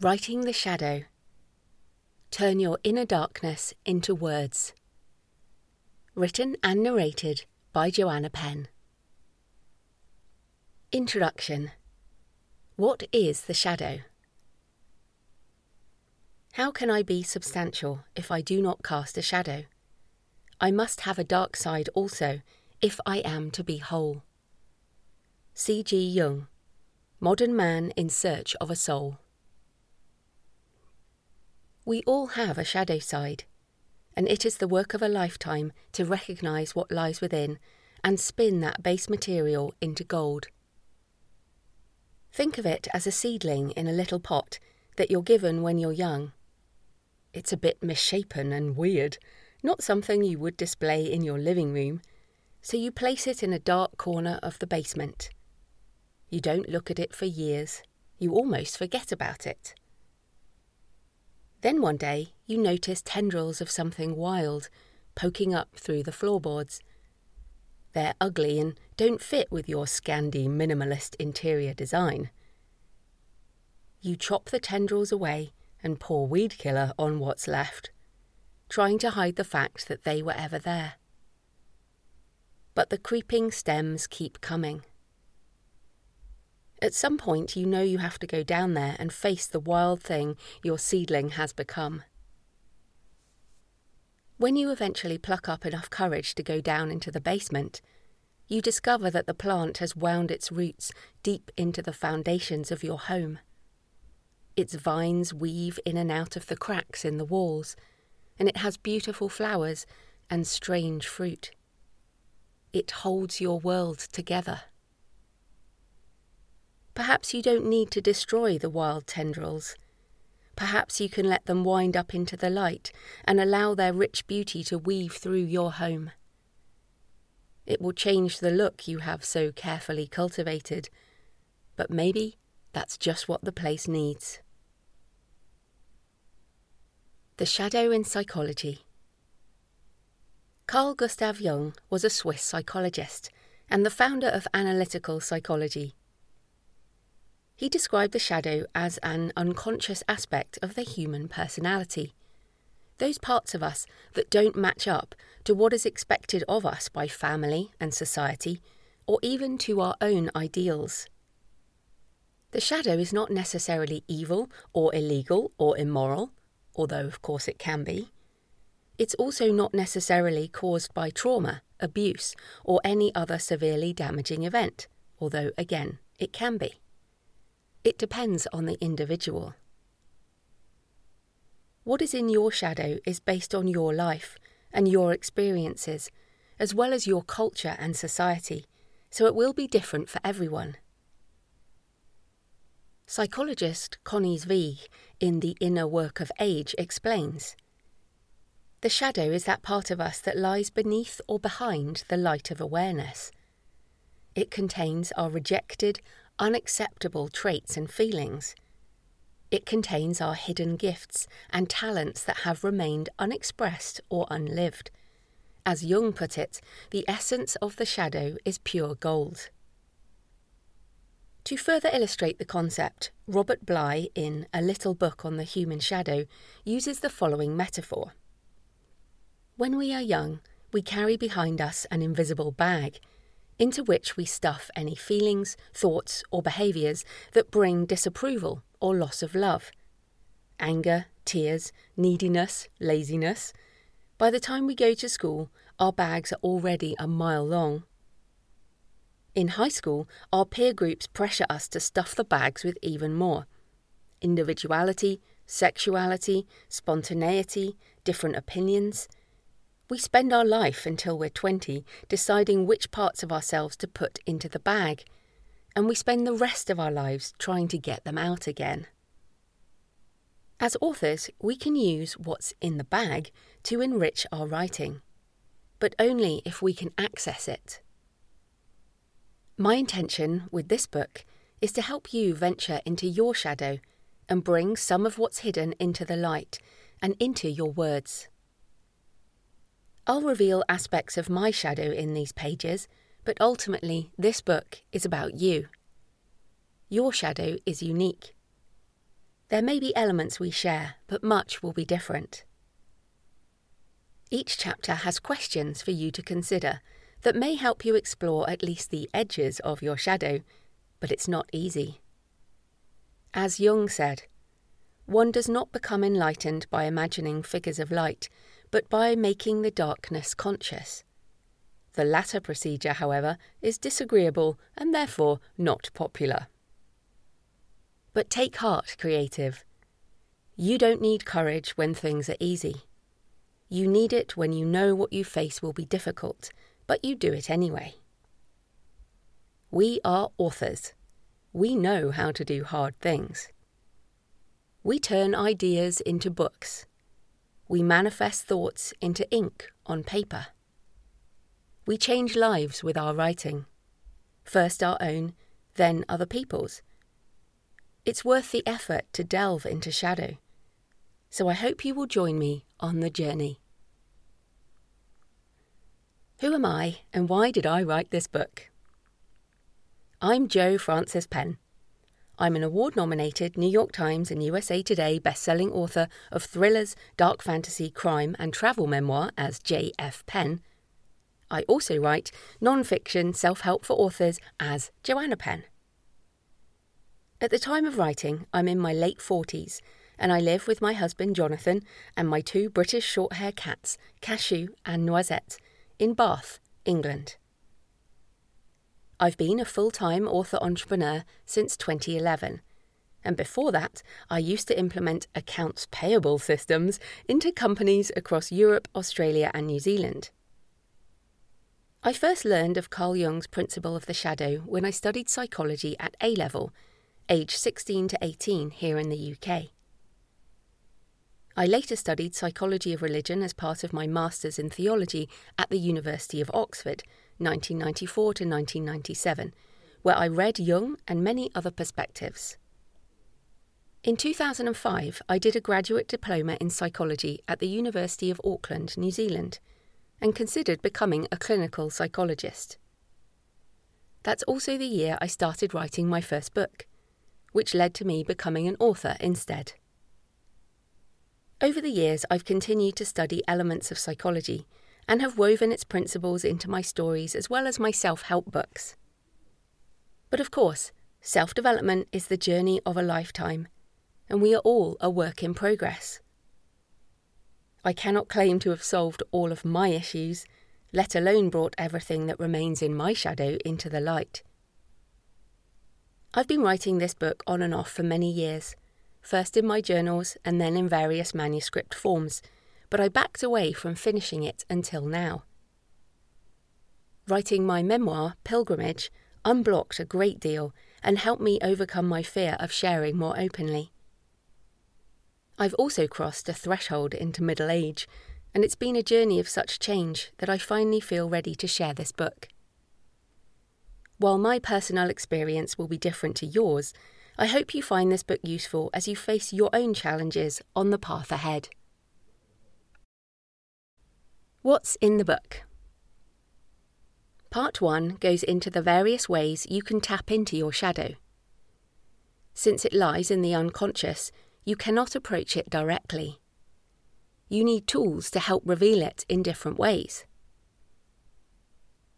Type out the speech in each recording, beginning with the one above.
Writing the Shadow. Turn your inner darkness into words. Written and narrated by Joanna Penn. Introduction What is the shadow? How can I be substantial if I do not cast a shadow? I must have a dark side also if I am to be whole. C. G. Jung, Modern Man in Search of a Soul. We all have a shadow side, and it is the work of a lifetime to recognize what lies within and spin that base material into gold. Think of it as a seedling in a little pot that you're given when you're young. It's a bit misshapen and weird, not something you would display in your living room, so you place it in a dark corner of the basement. You don't look at it for years, you almost forget about it. Then one day you notice tendrils of something wild poking up through the floorboards. They're ugly and don't fit with your Scandi minimalist interior design. You chop the tendrils away and pour weed killer on what's left, trying to hide the fact that they were ever there. But the creeping stems keep coming. At some point, you know you have to go down there and face the wild thing your seedling has become. When you eventually pluck up enough courage to go down into the basement, you discover that the plant has wound its roots deep into the foundations of your home. Its vines weave in and out of the cracks in the walls, and it has beautiful flowers and strange fruit. It holds your world together. Perhaps you don't need to destroy the wild tendrils. Perhaps you can let them wind up into the light and allow their rich beauty to weave through your home. It will change the look you have so carefully cultivated, but maybe that's just what the place needs. The Shadow in Psychology Carl Gustav Jung was a Swiss psychologist and the founder of analytical psychology. He described the shadow as an unconscious aspect of the human personality. Those parts of us that don't match up to what is expected of us by family and society, or even to our own ideals. The shadow is not necessarily evil or illegal or immoral, although of course it can be. It's also not necessarily caused by trauma, abuse, or any other severely damaging event, although again, it can be. It depends on the individual. What is in your shadow is based on your life and your experiences, as well as your culture and society, so it will be different for everyone. Psychologist Connie Zweig in The Inner Work of Age explains The shadow is that part of us that lies beneath or behind the light of awareness. It contains our rejected, unacceptable traits and feelings. It contains our hidden gifts and talents that have remained unexpressed or unlived. As Jung put it, the essence of the shadow is pure gold. To further illustrate the concept, Robert Bly, in A Little Book on the Human Shadow, uses the following metaphor When we are young, we carry behind us an invisible bag into which we stuff any feelings, thoughts, or behaviours that bring disapproval or loss of love. Anger, tears, neediness, laziness. By the time we go to school, our bags are already a mile long. In high school, our peer groups pressure us to stuff the bags with even more individuality, sexuality, spontaneity, different opinions, we spend our life until we're 20 deciding which parts of ourselves to put into the bag, and we spend the rest of our lives trying to get them out again. As authors, we can use what's in the bag to enrich our writing, but only if we can access it. My intention with this book is to help you venture into your shadow and bring some of what's hidden into the light and into your words. I'll reveal aspects of my shadow in these pages, but ultimately, this book is about you. Your shadow is unique. There may be elements we share, but much will be different. Each chapter has questions for you to consider that may help you explore at least the edges of your shadow, but it's not easy. As Jung said, one does not become enlightened by imagining figures of light, but by making the darkness conscious. The latter procedure, however, is disagreeable and therefore not popular. But take heart, creative. You don't need courage when things are easy. You need it when you know what you face will be difficult, but you do it anyway. We are authors. We know how to do hard things. We turn ideas into books. We manifest thoughts into ink on paper. We change lives with our writing. First our own, then other people's. It's worth the effort to delve into shadow. So I hope you will join me on the journey. Who am I and why did I write this book? I'm Jo Frances Penn. I'm an award nominated New York Times and USA Today best-selling author of thrillers, dark fantasy, crime, and travel memoir as J.F. Penn. I also write non fiction self help for authors as Joanna Penn. At the time of writing, I'm in my late 40s, and I live with my husband Jonathan and my two British short hair cats, Cashew and Noisette, in Bath, England. I've been a full time author entrepreneur since 2011. And before that, I used to implement accounts payable systems into companies across Europe, Australia, and New Zealand. I first learned of Carl Jung's principle of the shadow when I studied psychology at A level aged 16 to 18 here in the UK. I later studied psychology of religion as part of my Master's in Theology at the University of Oxford, 1994 to 1997, where I read Jung and many other perspectives. In 2005, I did a graduate diploma in psychology at the University of Auckland, New Zealand, and considered becoming a clinical psychologist. That's also the year I started writing my first book which led to me becoming an author instead. Over the years, I've continued to study elements of psychology and have woven its principles into my stories as well as my self help books. But of course, self development is the journey of a lifetime, and we are all a work in progress. I cannot claim to have solved all of my issues, let alone brought everything that remains in my shadow into the light. I've been writing this book on and off for many years, first in my journals and then in various manuscript forms, but I backed away from finishing it until now. Writing my memoir, Pilgrimage, unblocked a great deal and helped me overcome my fear of sharing more openly. I've also crossed a threshold into middle age, and it's been a journey of such change that I finally feel ready to share this book. While my personal experience will be different to yours, I hope you find this book useful as you face your own challenges on the path ahead. What's in the book? Part 1 goes into the various ways you can tap into your shadow. Since it lies in the unconscious, you cannot approach it directly. You need tools to help reveal it in different ways.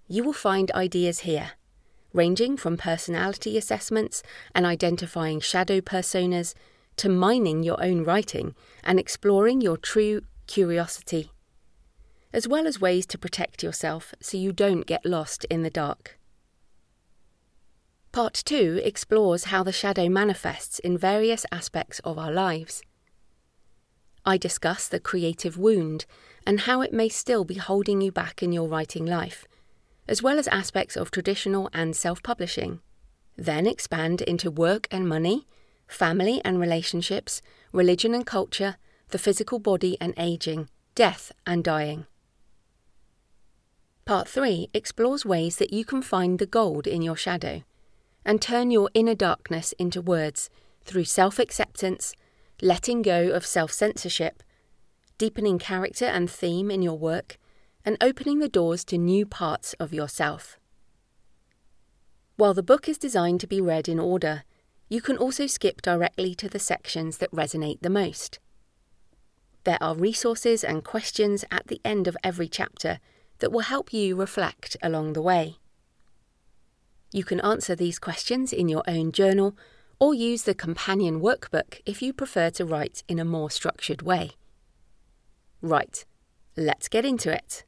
You will find ideas here ranging from personality assessments and identifying shadow personas to mining your own writing and exploring your true curiosity, as well as ways to protect yourself so you don't get lost in the dark. Part 2 explores how the shadow manifests in various aspects of our lives. I discuss the creative wound and how it may still be holding you back in your writing life as well as aspects of traditional and self publishing. Then expand into work and money, family and relationships, religion and culture, the physical body and aging, death and dying. Part 3 explores ways that you can find the gold in your shadow and turn your inner darkness into words through self acceptance, letting go of self censorship, deepening character and theme in your work, and opening the doors to new parts of yourself. While the book is designed to be read in order, You can also skip directly to the sections that resonate the most. There are resources and questions at the end of every chapter that will help you reflect along the way. You can answer these questions in your own journal or use the companion workbook if you prefer to write in a more structured way. Right, let's get into it.